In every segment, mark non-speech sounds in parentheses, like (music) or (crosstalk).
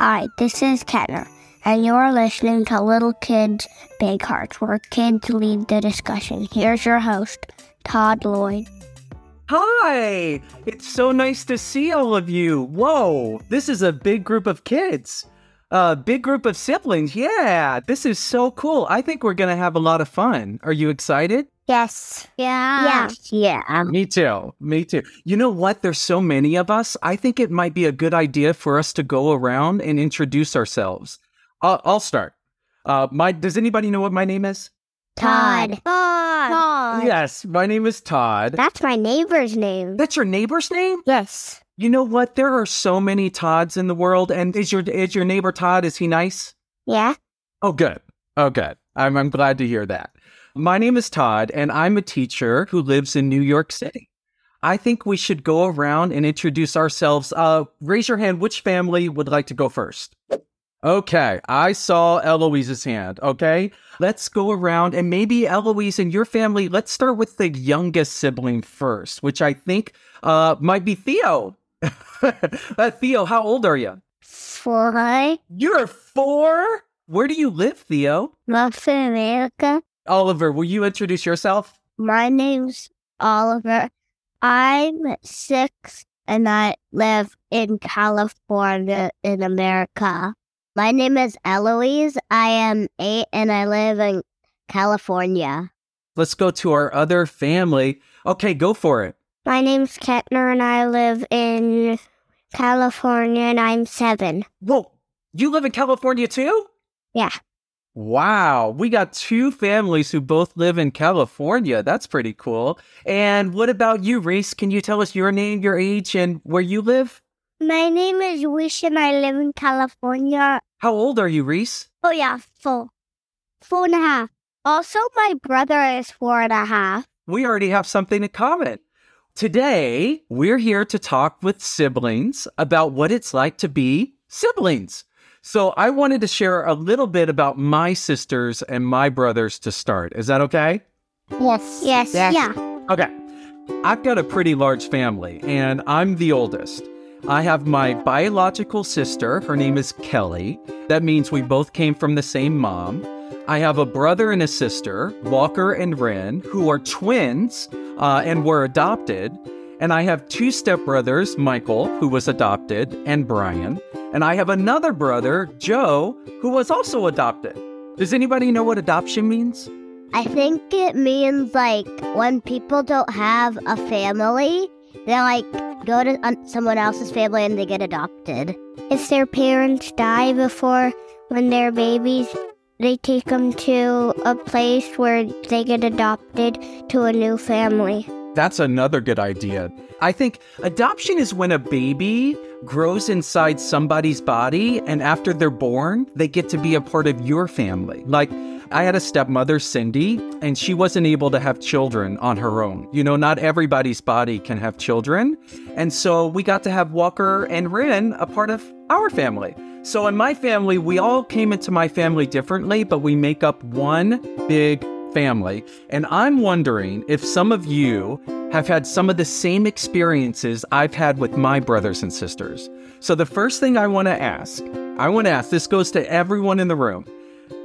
Hi, this is Kenner, and you're listening to Little Kids Big Hearts, where kids lead the discussion. Here's your host, Todd Lloyd. Hi! It's so nice to see all of you. Whoa, this is a big group of kids. A big group of siblings. Yeah, this is so cool. I think we're going to have a lot of fun. Are you excited? Yes. Yeah. Yeah. Yeah. Me too. Me too. You know what? There's so many of us. I think it might be a good idea for us to go around and introduce ourselves. I'll, I'll start. Uh, my does anybody know what my name is? Todd. Todd. Todd. Yes, my name is Todd. That's my neighbor's name. That's your neighbor's name? Yes. You know what? There are so many Todds in the world. And is your is your neighbor Todd? Is he nice? Yeah. Oh, good. Oh, good. I'm I'm glad to hear that. My name is Todd, and I'm a teacher who lives in New York City. I think we should go around and introduce ourselves. Uh, raise your hand. Which family would like to go first? Okay, I saw Eloise's hand. Okay, let's go around and maybe Eloise and your family. Let's start with the youngest sibling first, which I think uh, might be Theo. (laughs) uh, Theo, how old are you? Four. You're four. Where do you live, Theo? North America. Oliver, will you introduce yourself? My name's Oliver. I'm six and I live in California in America. My name is Eloise. I am eight and I live in California. Let's go to our other family. Okay, go for it. My name's Kettner and I live in California and I'm seven. Whoa, you live in California too? Yeah. Wow, we got two families who both live in California. That's pretty cool. And what about you, Reese? Can you tell us your name, your age, and where you live? My name is Reese, and I live in California. How old are you, Reese? Oh yeah, four. Four and a half. Also, my brother is four and a half. We already have something in common. Today, we're here to talk with siblings about what it's like to be siblings. So, I wanted to share a little bit about my sisters and my brothers to start. Is that okay? Yes. Yes. Yeah. Okay. I've got a pretty large family, and I'm the oldest. I have my biological sister. Her name is Kelly. That means we both came from the same mom. I have a brother and a sister, Walker and Ren, who are twins uh, and were adopted. And I have two stepbrothers, Michael, who was adopted, and Brian. And I have another brother, Joe, who was also adopted. Does anybody know what adoption means? I think it means like when people don't have a family, they like go to um, someone else's family and they get adopted. If their parents die before when they're babies, they take them to a place where they get adopted to a new family. That's another good idea. I think adoption is when a baby grows inside somebody's body, and after they're born, they get to be a part of your family. Like, I had a stepmother, Cindy, and she wasn't able to have children on her own. You know, not everybody's body can have children. And so we got to have Walker and Rin a part of our family. So in my family, we all came into my family differently, but we make up one big family. And I'm wondering if some of you have had some of the same experiences I've had with my brothers and sisters. So the first thing I want to ask, I want to ask, this goes to everyone in the room.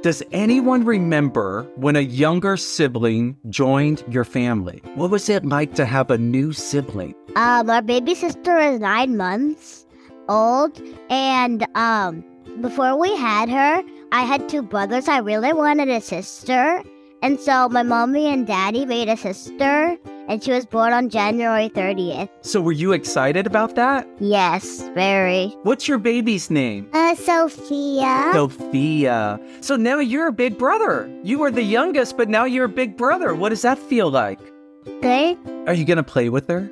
Does anyone remember when a younger sibling joined your family? What was it like to have a new sibling? Um, our baby sister is nine months old, and um, before we had her, I had two brothers. I really wanted a sister, and so my mommy and daddy made a sister, and she was born on January 30th. So were you excited about that? Yes, very. What's your baby's name? Uh, Sophia. Sophia. So now you're a big brother. You were the youngest, but now you're a big brother. What does that feel like? Good. Are you going to play with her?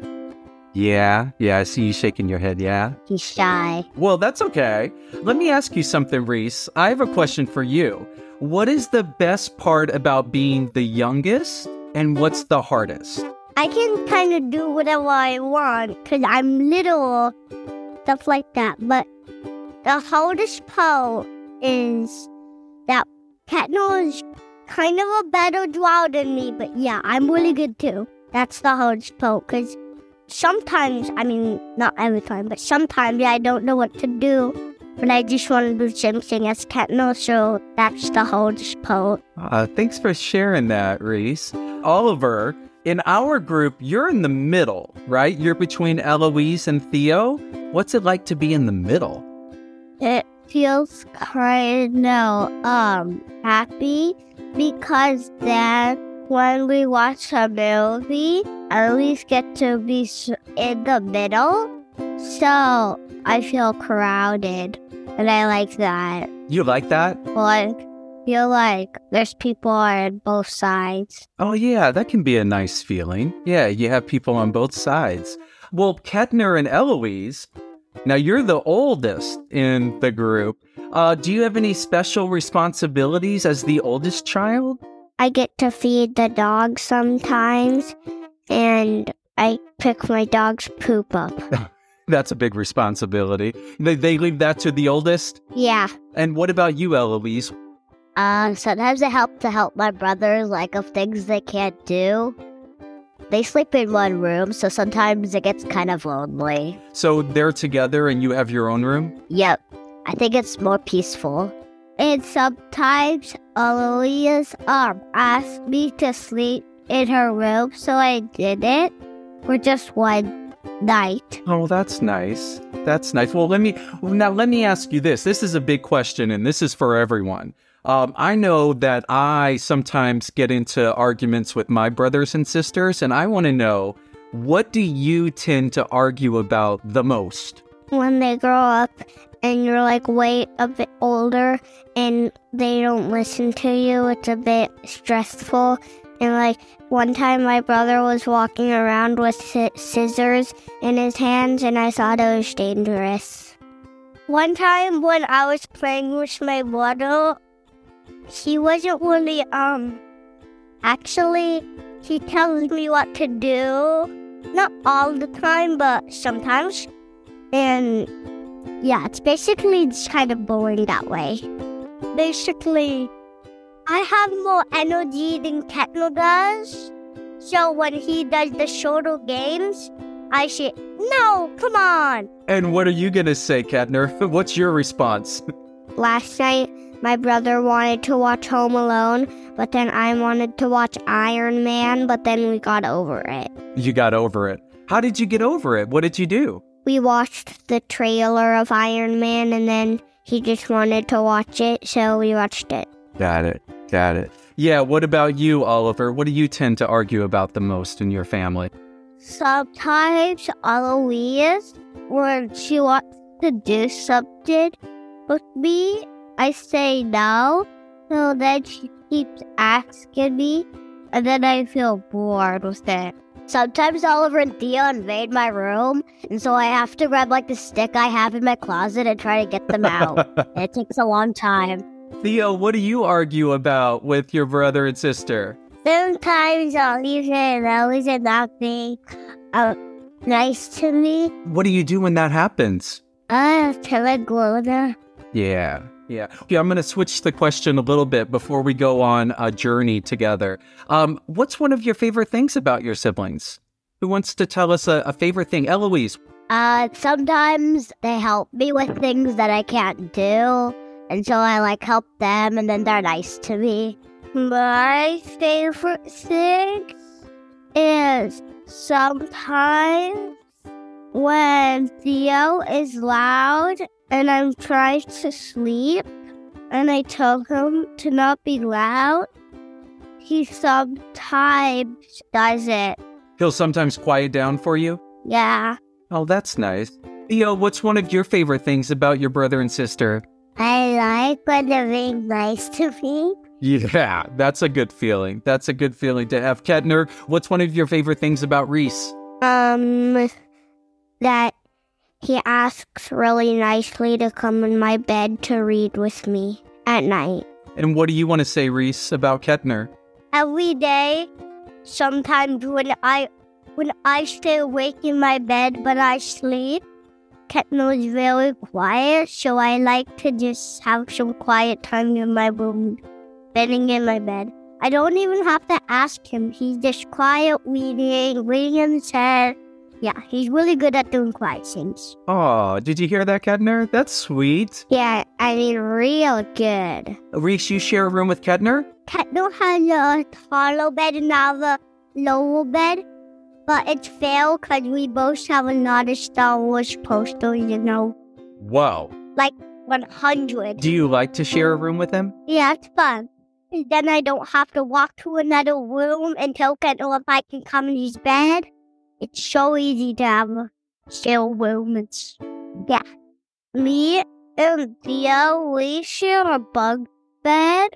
Yeah, yeah, I see you shaking your head, yeah. He's shy. Well, that's okay. Let me ask you something, Reese. I have a question for you. What is the best part about being the youngest, and what's the hardest? I can kind of do whatever I want because I'm little, stuff like that. But the hardest part is that Katno is kind of a better drawer than me. But yeah, I'm really good too. That's the hardest part because sometimes, I mean, not every time, but sometimes I don't know what to do. But I just want to do same thing as Ketno, so that's the hardest part. Uh, thanks for sharing that, Reese. Oliver, in our group, you're in the middle, right? You're between Eloise and Theo. What's it like to be in the middle? It feels kind of um happy because then when we watch a movie, at least get to be in the middle. So I feel crowded, and I like that. You like that? Like, feel like there's people on both sides. Oh, yeah, that can be a nice feeling. Yeah, you have people on both sides. Well, Ketner and Eloise, now you're the oldest in the group. Uh, do you have any special responsibilities as the oldest child? I get to feed the dog sometimes, and I pick my dog's poop up. (laughs) That's a big responsibility. They, they leave that to the oldest? Yeah. And what about you, Eloise? Uh, sometimes I help to help my brothers, like of things they can't do. They sleep in one room, so sometimes it gets kind of lonely. So they're together and you have your own room? Yep, I think it's more peaceful. And sometimes Aloysius um asked me to sleep in her room, so I did it for just one night. Oh, that's nice. That's nice. Well, let me now let me ask you this. This is a big question, and this is for everyone. Um, I know that I sometimes get into arguments with my brothers and sisters, and I want to know what do you tend to argue about the most? When they grow up and you're like way a bit older and they don't listen to you, it's a bit stressful. And like one time, my brother was walking around with scissors in his hands, and I thought it was dangerous. One time, when I was playing with my brother, he wasn't really um. Actually, he tells me what to do. Not all the time, but sometimes. And yeah, it's basically just kind of boring that way. Basically, I have more energy than Ketno does. So when he does the shorter games, I say, no, come on. And what are you going to say, Katner? (laughs) What's your response? Last night, my brother wanted to watch Home Alone, but then I wanted to watch Iron Man, but then we got over it. You got over it. How did you get over it? What did you do? We watched the trailer of Iron Man, and then he just wanted to watch it, so we watched it. Got it. Got it. Yeah, what about you, Oliver? What do you tend to argue about the most in your family? Sometimes Eloise, when she wants to do something with me, I say no. So then she keeps asking me, and then I feel bored with it. Sometimes Oliver and Theo invade my room, and so I have to grab like the stick I have in my closet and try to get them out. (laughs) it takes a long time. Theo, what do you argue about with your brother and sister? Sometimes Oliver and not being uh, nice to me. What do you do when that happens? Uh, I glow there? Yeah. Yeah. Okay, I'm going to switch the question a little bit before we go on a journey together. Um, what's one of your favorite things about your siblings? Who wants to tell us a, a favorite thing? Eloise. Uh, sometimes they help me with things that I can't do, and so I like help them, and then they're nice to me. My favorite thing is sometimes when Theo is loud and I'm trying to sleep, and I tell him to not be loud. He sometimes does it. He'll sometimes quiet down for you. Yeah. Oh, that's nice. Theo, what's one of your favorite things about your brother and sister? I like when they're being nice to me. Yeah, that's a good feeling. That's a good feeling to have. Ketner, what's one of your favorite things about Reese? Um, that he asks really nicely to come in my bed to read with me at night. And what do you want to say, Reese, about Ketner? Every day, sometimes when I when I stay awake in my bed but I sleep, Ketno is very quiet, so I like to just have some quiet time in my room, bedding in my bed. I don't even have to ask him. He's just quiet reading, reading in his head, Yeah, he's really good at doing quiet things. Oh, did you hear that, Kedner? That's sweet. Yeah, I mean, real good. Reese, you share a room with Kedner? Ketno has a hollow bed and I have a lower bed, but it's fair because we both have another Star Wars poster, you know, Whoa. 100. Do you like to share a room with him? Yeah, it's fun. And then I don't have to walk to another room and tell Kettle if I can come in his bed. It's so easy to have a share room. It's, yeah. Me and Theo, we share a bug bed.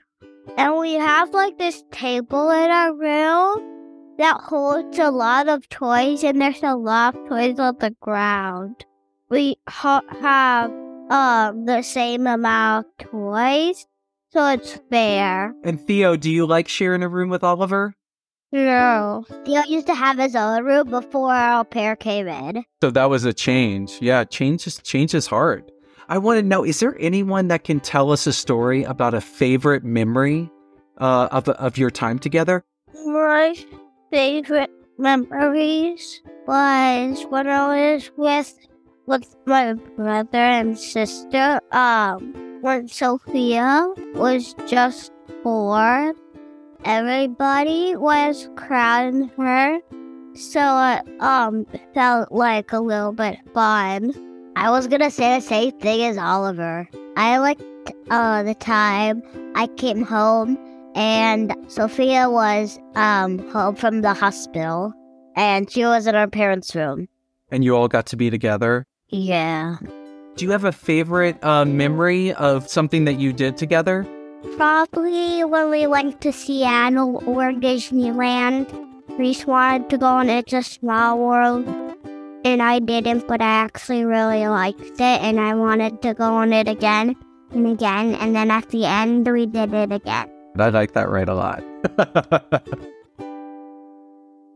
And we have like this table in our room that holds a lot of toys, and there's a lot of toys on the ground. We ha- have um the same amount of toys, so it's fair. And Theo, do you like sharing a room with Oliver? No. Theo used to have his own room before our pair came in. So that was a change. Yeah, change is change is hard. I want to know: is there anyone that can tell us a story about a favorite memory uh, of of your time together? My favorite memories was when I was with with my brother and sister. Um, when Sophia was just four, everybody was crowding her, so it um felt like a little bit fun. I was gonna say the same thing as Oliver. I liked uh the time I came home and Sophia was um home from the hospital and she was in our parents' room. And you all got to be together. Yeah. Do you have a favorite uh, memory of something that you did together? Probably when we went to Seattle or Disneyland. Reese wanted to go on It's a Small World and I didn't, but I actually really liked it and I wanted to go on it again and again and then at the end we did it again. I like that right a lot. (laughs)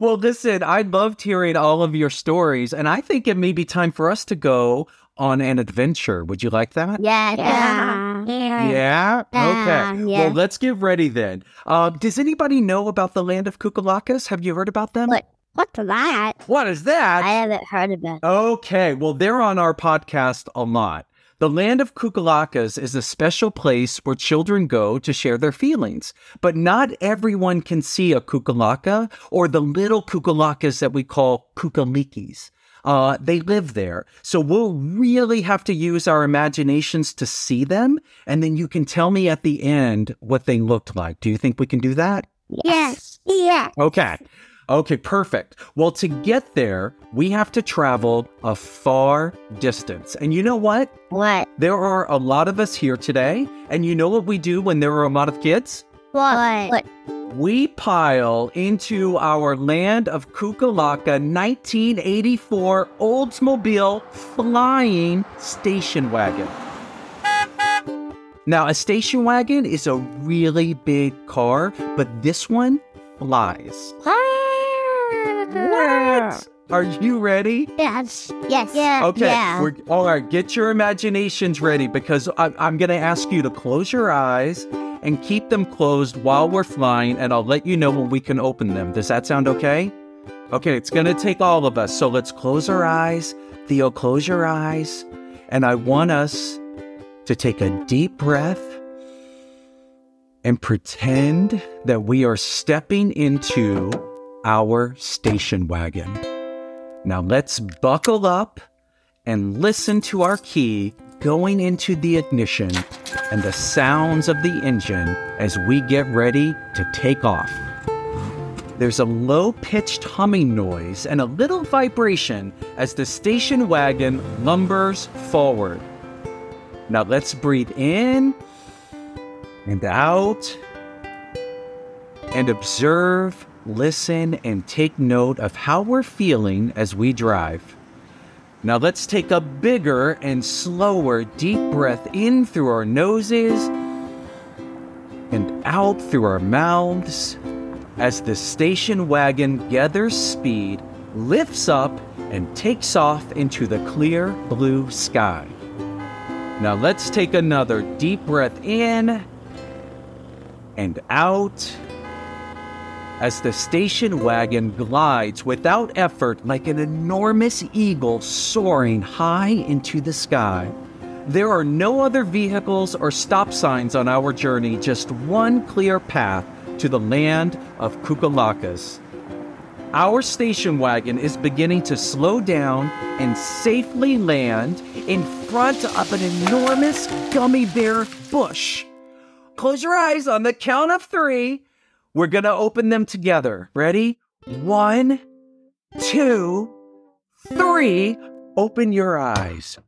well, listen, I loved hearing all of your stories, and I think it may be time for us to go on an adventure. Would you like that? Yeah. Yeah. Yeah. Yeah, Okay. yeah. Well, let's get ready then. Uh, does anybody know about the land of Kukulakas? Have you heard about them? What? What's that? What is that? I haven't heard of it. Okay, well, they're on our podcast a lot. The land of Kukulakas is a special place where children go to share their feelings. But not everyone can see a kukulaka or the little kukulakas that we call kukalikis. Uh, they live there. So we'll really have to use our imaginations to see them. And then you can tell me at the end what they looked like. Do you think we can do that? Yes. Yeah. Okay. Okay, perfect. Well, to get there, we have to travel a far distance. And you know what? What? There are a lot of us here today. And you know what we do when there are a lot of kids? What? What? We pile into our land of Kukulaka 1984 Oldsmobile flying station wagon. Now, a station wagon is a really big car, but this one flies. What? Are you ready? Yes. Yes. Yeah. Okay. Yeah. We're, all right. Get your imaginations ready because I, I'm going to ask you to close your eyes and keep them closed while we're flying, and I'll let you know when we can open them. Does that sound okay? Okay. It's going to take all of us. So let's close our eyes. Theo, close your eyes. And I want us to take a deep breath and pretend that we are stepping into our station wagon. Now let's buckle up and listen to our key going into the ignition and the sounds of the engine as we get ready to take off. There's a low pitched humming noise and a little vibration as the station wagon lumbers forward. Now let's breathe in and out and observe, listen, and take note of how we're feeling as we drive. Now let's take a bigger and slower deep breath in through our noses and out through our mouths as the station wagon gathers speed, lifts up, and takes off into the clear blue sky. Now let's take another deep breath in and out as the station wagon glides without effort like an enormous eagle soaring high into the sky. There are no other vehicles or stop signs on our journey, just one clear path to the land of Kukulakas. Our station wagon is beginning to slow down and safely land in front of an enormous gummy bear bush. Close your eyes on the count of three. We're going to open them together. Ready? One, two, three. Open your eyes.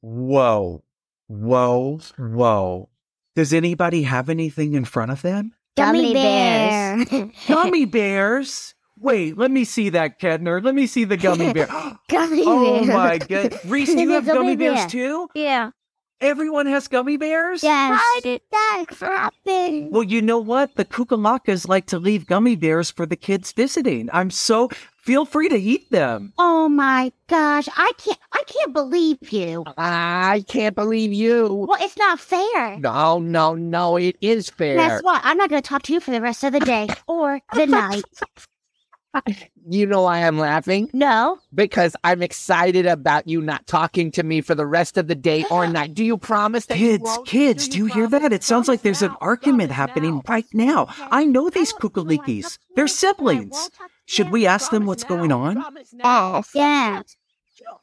Whoa, whoa, whoa. Does anybody have anything in front of them? Gummy bear. (laughs) Gummy bears? Wait, let me see that, Kedner. Let me see the gummy bear. (laughs) gummy oh bear. my god. Reese, do you (laughs) have Gummy gummy bears bear. too? Yeah. Everyone has gummy bears? Yes. How did that happen? Well, you know what? The kukalakas like to leave gummy bears for the kids visiting. I'm so feel free to eat them. Oh my gosh, I can't I can't believe you. I can't believe you. Well, it's not fair. No, no, no, it is fair. Guess what? I'm not going to talk to you for the rest of the day or the (laughs) night. (laughs) You know why I'm laughing? No. Because I'm excited about you not talking to me for the rest of the day or (laughs) night. Do you promise that you Kids, won't? kids, do you hear that? It sounds like there's an argument happening right now. I know these kukalikis. They're siblings. Should we ask them what's going on? Oh, Yeah.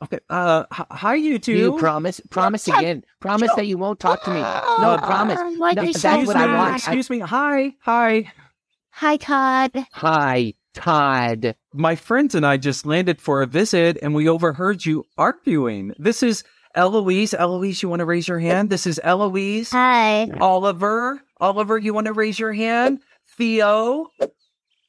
Okay. Uh, h- hi, you do you two. promise? Promise again. Promise that you won't talk to me. No, promise. Why No, they that's so what I bad? want. I- Excuse me. Hi, hi. Hi, Todd. Hi, Todd. My friends and I just landed for a visit, and we overheard you arguing. This is Eloise. Eloise, you want to raise your hand? This is Eloise. Hi. Oliver. Oliver, you want to raise your hand? Theo.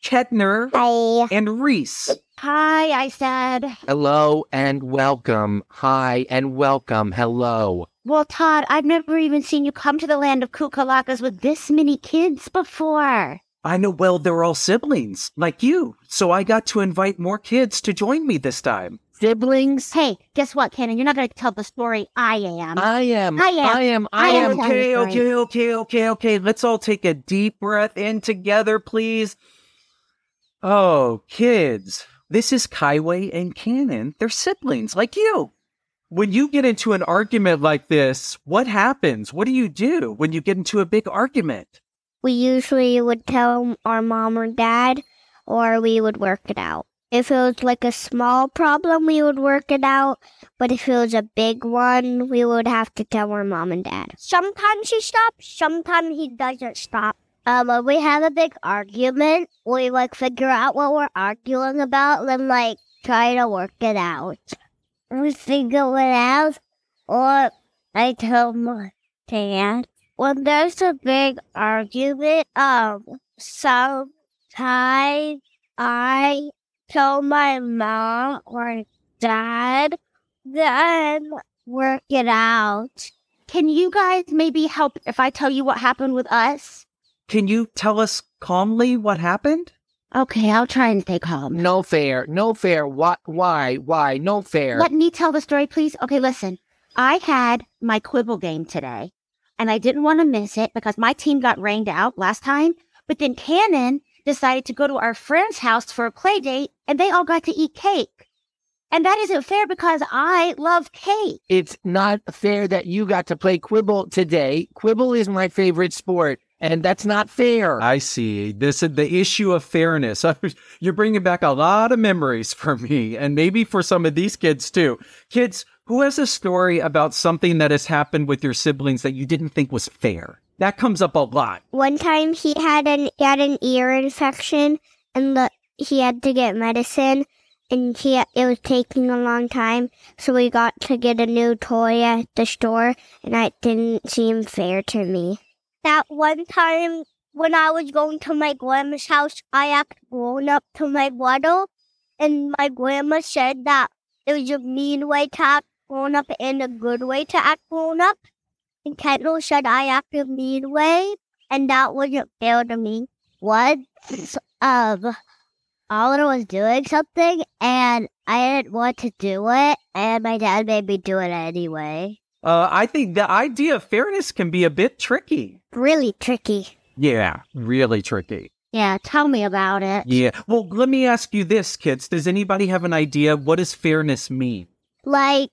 Ketner. Hi. And Reese. Hi, I said. Hello and welcome. Hi and welcome. Hello. Well, Todd, I've never even seen you come to the land of Kukalakas with this many kids before. I know, well, they're all siblings, like you. So I got to invite more kids to join me this time. Siblings? Hey, guess what, Cannon? You're not going to tell the story I am. I am. I am. I am. I I am. am. Okay, okay, okay, okay, okay. Let's all take a deep breath in together, please. Oh, kids. This is Kaiway and Cannon. They're siblings like you. When you get into an argument like this, what happens? What do you do when you get into a big argument? We usually would tell our mom or dad, or we would work it out. If it was like a small problem, we would work it out. But if it was a big one, we would have to tell our mom and dad. Sometimes he stops, sometimes he doesn't stop. Uh, when we have a big argument, we like figure out what we're arguing about, and like try to work it out. We figure it out, or I tell my dad when there's a big argument, um, sometimes I tell my mom or dad, then work it out. Can you guys maybe help if I tell you what happened with us? Can you tell us calmly what happened? Okay, I'll try and stay calm. No fair. No fair. Why? Why? Why? No fair. Let me tell the story, please. Okay, listen. I had my quibble game today, and I didn't want to miss it because my team got rained out last time. But then Cannon decided to go to our friend's house for a play date, and they all got to eat cake. And that isn't fair because I love cake. It's not fair that you got to play Quibble today. Quibble is my favorite sport, and that's not fair. I see. This is the issue of fairness. (laughs) You're bringing back a lot of memories for me, and maybe for some of these kids too. Kids, who has a story about something that has happened with your siblings that you didn't think was fair? That comes up a lot. One time he had an he had an ear infection and the, he had to get medicine and he it was taking a long time so we got to get a new toy at the store and that didn't seem fair to me. That one time when I was going to my grandma's house I acted grown up to my brother and my grandma said that it was a mean way to act grown up in a good way to act grown up. And Kendall said I acted mean way, and that wasn't fair to me. What? Um, Oliver was doing something, and I didn't want to do it, and my dad made me do it anyway. Uh, I think the idea of fairness can be a bit tricky. Really tricky. Yeah, really tricky. Yeah, tell me about it. Yeah. Well, let me ask you this, kids. Does anybody have an idea? What does fairness mean? Like,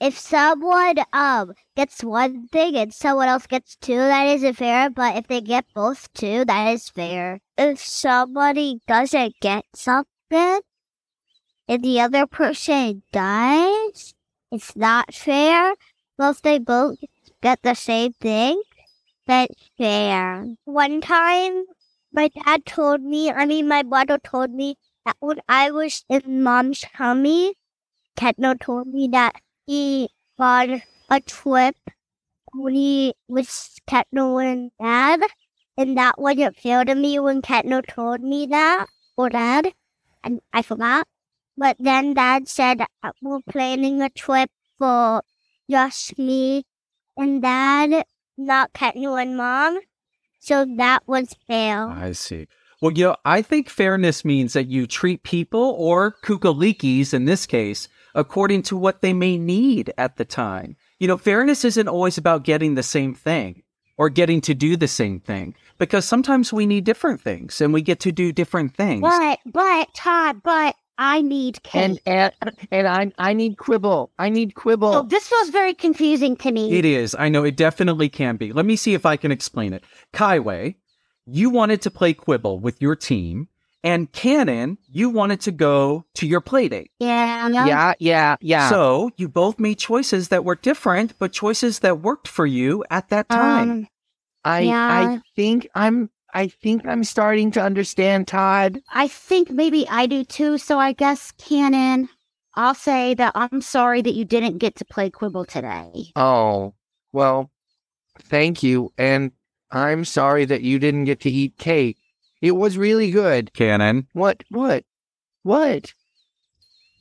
if someone um gets one thing and someone else gets two, that isn't fair. But if they get both two, that is fair. If somebody doesn't get something and the other person dies, it's not fair. But if they both get the same thing, that's fair. One time, my dad told me, I mean, my brother told me that when I was in mom's tummy, Ketno told me that he got a trip when he was Ketno and dad, and that wasn't fair to me when Ketno told me that, or dad, and I forgot. But then dad said we're planning a trip for just me and dad, not Ketno and mom. So that was fair. I see. Well, you know, I think fairness means that you treat people or kukalikis in this case according to what they may need at the time. You know, fairness isn't always about getting the same thing or getting to do the same thing because sometimes we need different things and we get to do different things. But, but, Todd, but I need cake. And and and I I need quibble. I need quibble. oh, this feels very confusing to me. It is. I know it definitely can be. Let me see if I can explain it. Kaiwei, you wanted to play Quibble with your team, and Cannon, you wanted to go to your playdate. yeah, yeah, yeah, yeah. So you both made choices that were different, but choices that worked for you at that time. Um, I yeah. I think I'm I think I'm starting to understand Todd. I think maybe I do too. So I guess, Cannon. I'll say that I'm sorry that you didn't get to play Quibble today. Oh, well, thank you. And I'm sorry that you didn't get to eat cake. It was really good. Cannon, What? What? What?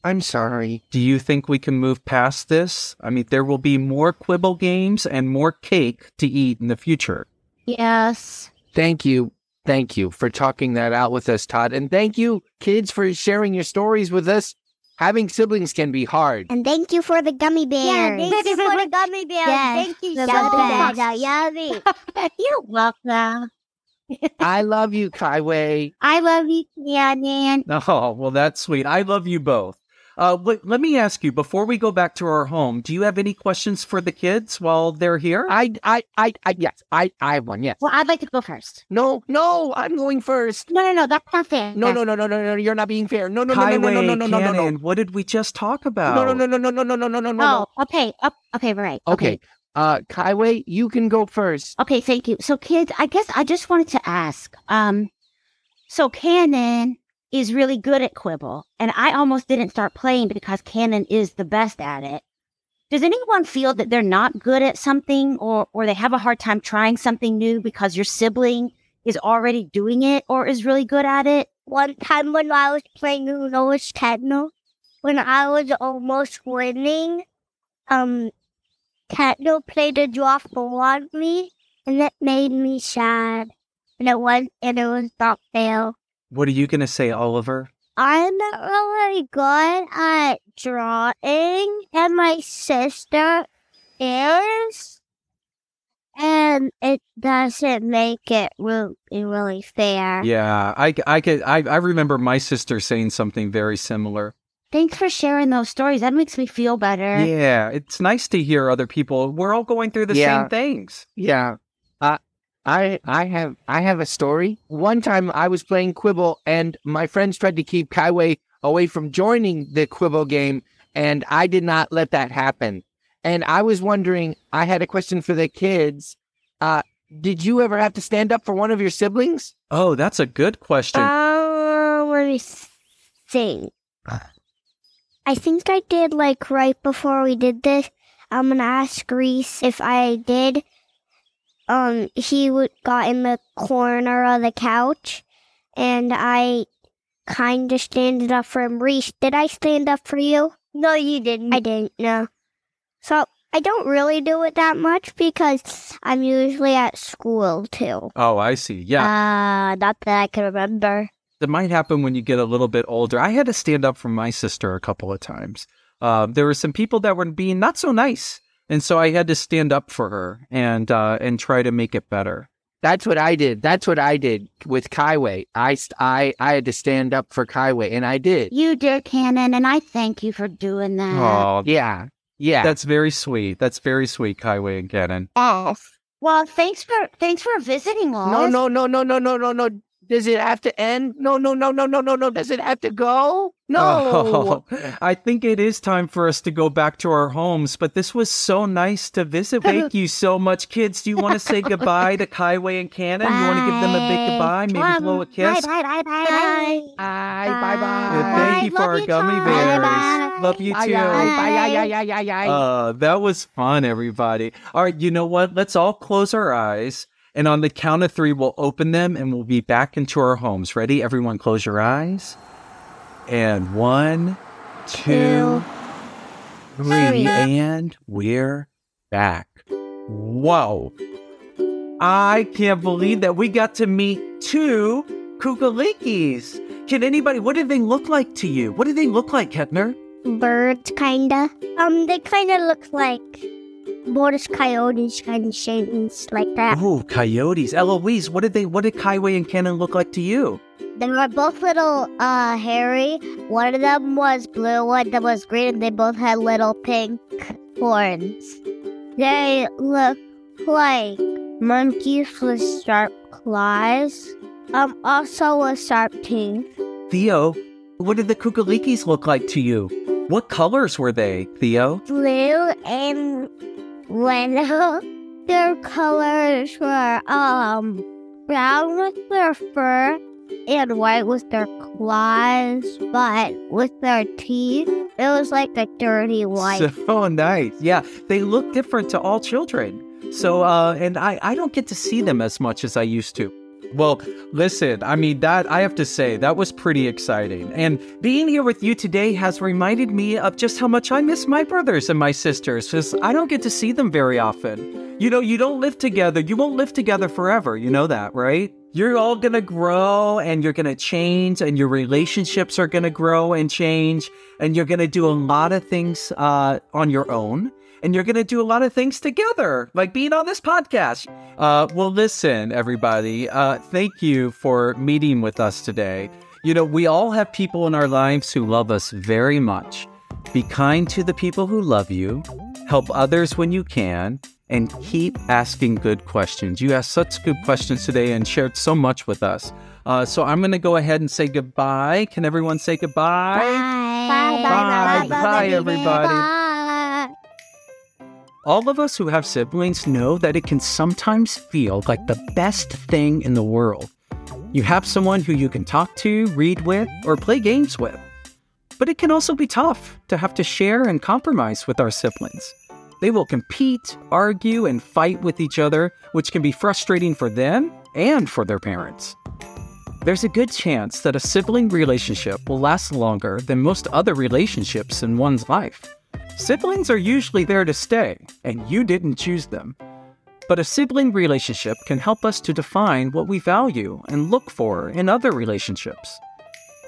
I'm sorry. do you think we can move past this? I mean, there will be more Quibble games and more cake to eat in the future. Yes. Thank you. Thank you for talking that out with us, Todd. And thank you, kids, for sharing your stories with us. Having siblings can be hard. And thank you for the gummy bears. Yeah, thank you for the gummy bears. Yes, thank you the so much. Yummy. (laughs) You're welcome. I love you, Kaiwei. I love you, Cannon. Oh, well, that's sweet. I love you both. Uh, let, let me ask you before we go back to our home, do you have any questions for the kids while they're here? I, I, I, I, yes, I, I have one. Yes. Well, I'd like to go first. No, no, I'm going first. No, no, no, that's not fair. No, no, no, no, no, no, you're not being fair. No, no, no, no, no, no, no, no, no, no, no. What did we just talk about? No, no, no, no, no, no, no, no, no, no, no. Oh, okay. Up, okay, right. Okay. Uh, Kaiwei, you can go first. Okay, thank you. So, kids, I guess I just wanted to ask. Um, so Cannon is really good at Quibble, and I almost didn't start playing because Cannon is the best at it. Does anyone feel that they're not good at something, or or they have a hard time trying something new because your sibling is already doing it or is really good at it? One time when I was playing Uno with Ketno, when I was almost winning, um, Ketno played a draw for on me, and it made me sad. And it was, and it was not fair. What are you going to say, Oliver? I'm not really good at drawing, and my sister is, and it doesn't make it really, really fair. Yeah, I, I could. I, I remember my sister saying something very similar. Thanks for sharing those stories. That makes me feel better. Yeah, it's nice to hear other people. We're all going through the Yeah. same things. Yeah. Uh, I I have I have a story. One time I was playing Quibble and my friends tried to keep Kaiwei away from joining the Quibble game and I did not let that happen. And I was wondering, I had a question for the kids. Uh did you ever have to stand up for one of your siblings? Oh, that's a good question. Uh, let me think. I think I did like right before we did this. I'm gonna ask Reese if I did. Um, he would got in the corner of the couch, and I kind of standed up for him. Reese, did I stand up for you? No, you didn't. I didn't. No. So I don't really do it that much because I'm usually at school too. oh, I see. Yeah, Uh, not that I can remember. That might happen when you get a little bit older. I had to stand up for my sister a couple of times. Uh, there were some people that were being not so nice, and so I had to stand up for her and uh, and try to make it better. That's what I did. That's what I did with Kaiway. I, I, I had to stand up for Kaiway, and I did. You did, Cannon, and I thank you for doing that. Oh, Yeah, yeah. that's very sweet. That's very sweet, Kaiway and Cannon. Yes. Well, thanks for thanks for visiting us. no, no, no, no, no, no, no, no. Does it have to end? No, no, no, no, no, no, no. Does it have to go? No. Oh, I think it is time for us to go back to our homes, but this was so nice to visit. Thank (laughs) you so much, kids. Do you want to say (laughs) goodbye to Kaiway and Cannon? You want to give them a big goodbye? Maybe Um, blow a kiss? Bye, bye, bye, bye, bye. Bye, bye, bye. Yeah, thank you Bye. for our you, gummy Tom. bears. Bye. Love you Bye, too. bye, bye, bye, bye, bye, bye. Uh, that was fun, everybody. All right, you know what? Let's all close our eyes. And on the count of three, we'll open them and we'll be back into our homes. Ready? Everyone, close your eyes. And one, two, three. and we're back. Whoa. I can't believe that we got to meet two Kukalikis. Can anybody, what do they look like to you? What do they look like, Ketner? Birds, kinda. Um, they kinda look like Mortis coyotes, kind of shapes like that. Oh, coyotes. Eloise, what did they what did Kaiway and Cannon look like to you? They were both little, uh, hairy. One of them was blue, one of them was green, and they both had little pink horns. They look like monkeys with sharp claws. Um, also with sharp teeth. Theo, what did the Kukalikis look like to you? What colors were they, Theo? Blue and yellow. Their colors were, um, brown with their fur and white with their claws, but with their teeth, it was like a dirty white. So (laughs) nice. Yeah, they look different to all children. So uh and I I don't get to see them as much as I used to. Well, listen, I mean that I have to say that was pretty exciting. And being here with you today has reminded me of just how much I miss my brothers and my sisters cuz I don't get to see them very often. You know, you don't live together. You won't live together forever. You know that, right? You're all to grow and you're to change and your relationships are to grow and change and you're to do a lot of things uh, on your own and you're going to do a lot of things together, like being on this podcast. Uh, well, listen, everybody, uh, thank you for meeting with us today. You know, we all have people in our lives who love us very much. Be kind to the people who love you, help others when you can, and keep asking good questions. You asked such good questions today and shared so much with us. Uh, so I'm going to go ahead and say goodbye. Can everyone say goodbye? Bye, Bye. Bye, bye, everybody. Bye. All of us who have siblings know that it can sometimes feel like the best thing in the world. You have someone who you can talk to, read with, or play games with. But it can also be tough to have to share and compromise with our siblings. They will compete, argue, and fight with each other, which can be frustrating for them and for their parents. There's a good chance that a sibling relationship will last longer than most other relationships in one's life. Siblings are usually there to stay, and you didn't choose them. But a sibling relationship can help us to define what we value and look for in other relationships.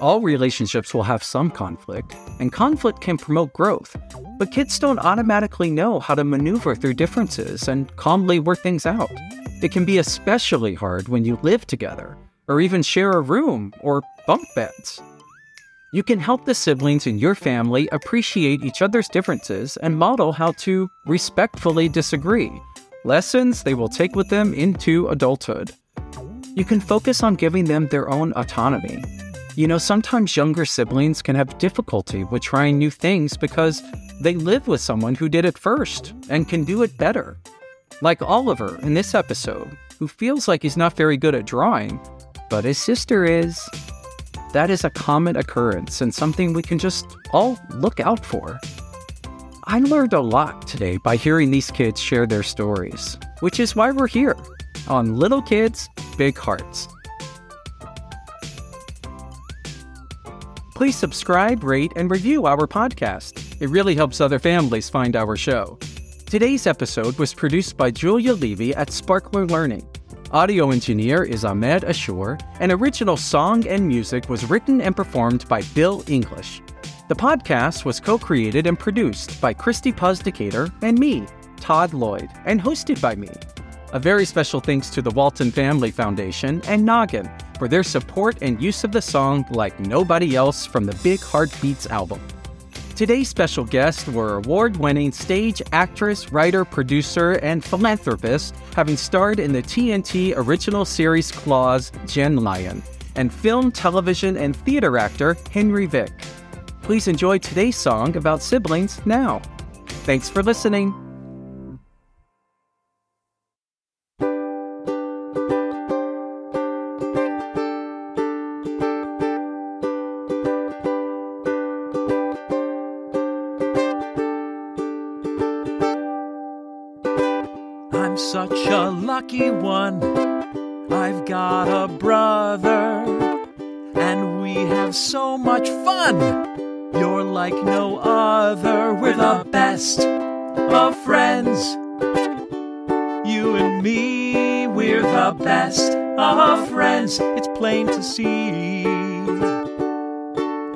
All relationships will have some conflict, and conflict can promote growth, but kids don't automatically know how to maneuver through differences and calmly work things out. It can be especially hard when you live together, or even share a room or bunk beds. You can help the siblings in your family appreciate each other's differences and model how to respectfully disagree, lessons they will take with them into adulthood. You can focus on giving them their own autonomy. You know, sometimes younger siblings can have difficulty with trying new things because they live with someone who did it first and can do it better. Like Oliver in this episode, who feels like he's not very good at drawing, but his sister is. That is a common occurrence and something we can just all look out for. I learned a lot today by hearing these kids share their stories, which is why we're here on Little Kids, Big Hearts. Please subscribe, rate, and review our podcast. It really helps other families find our show. Today's episode was produced by Julia Levy at Sparkler Learning. Audio engineer is Ahmed Ashur, and original song and music was written and performed by Bill English. The podcast was co created and produced by Christy Puzdicator and me, Todd Lloyd, and hosted by me. A very special thanks to the Walton Family Foundation and Noggin for their support and use of the song Like Nobody Else from the Big Heartbeats album. Today's special guests were award winning stage actress, writer, producer, and philanthropist, having starred in the TNT original series Claws, Jenn Lyon, and film, television, and theater actor Henry Vick. Please enjoy today's song about siblings now. Thanks for listening. Plain to see.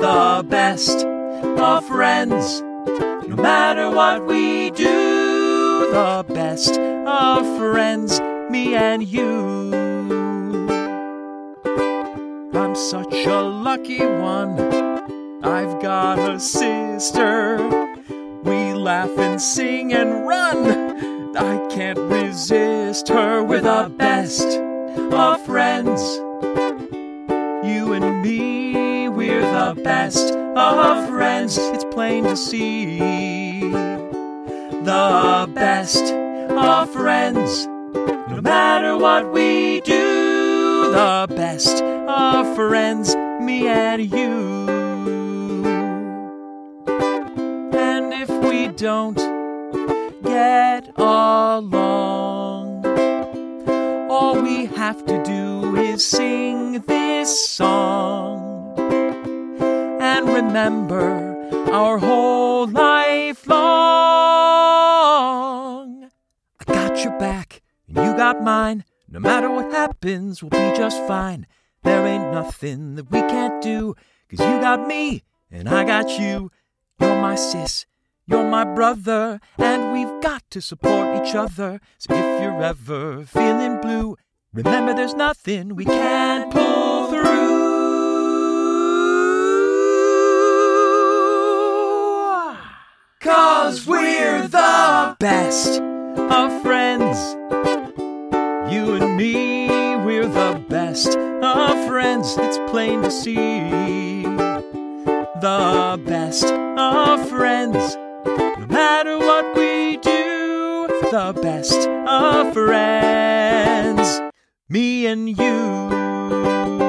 The best of friends. No matter what we do, the best of friends, me and you. I'm such a lucky one. I've got a sister. We laugh and sing and run. I can't resist her. We're the best of friends. Me, we're the best of friends. It's plain to see. The best of friends. No matter what we do, the best of friends, me and you. And if we don't get along, have to do is sing this song and remember our whole life long. I got your back, and you got mine. No matter what happens, we'll be just fine. There ain't nothing that we can't do, cause you got me, and I got you. You're my sis, you're my brother, and we've got to support each other. So if you're ever feeling blue, remember there's nothing we can't pull through. Cause we're the best of friends. You and me, we're the best of friends. It's plain to see. The best of friends. No matter what we do, the best of friends. Me and you.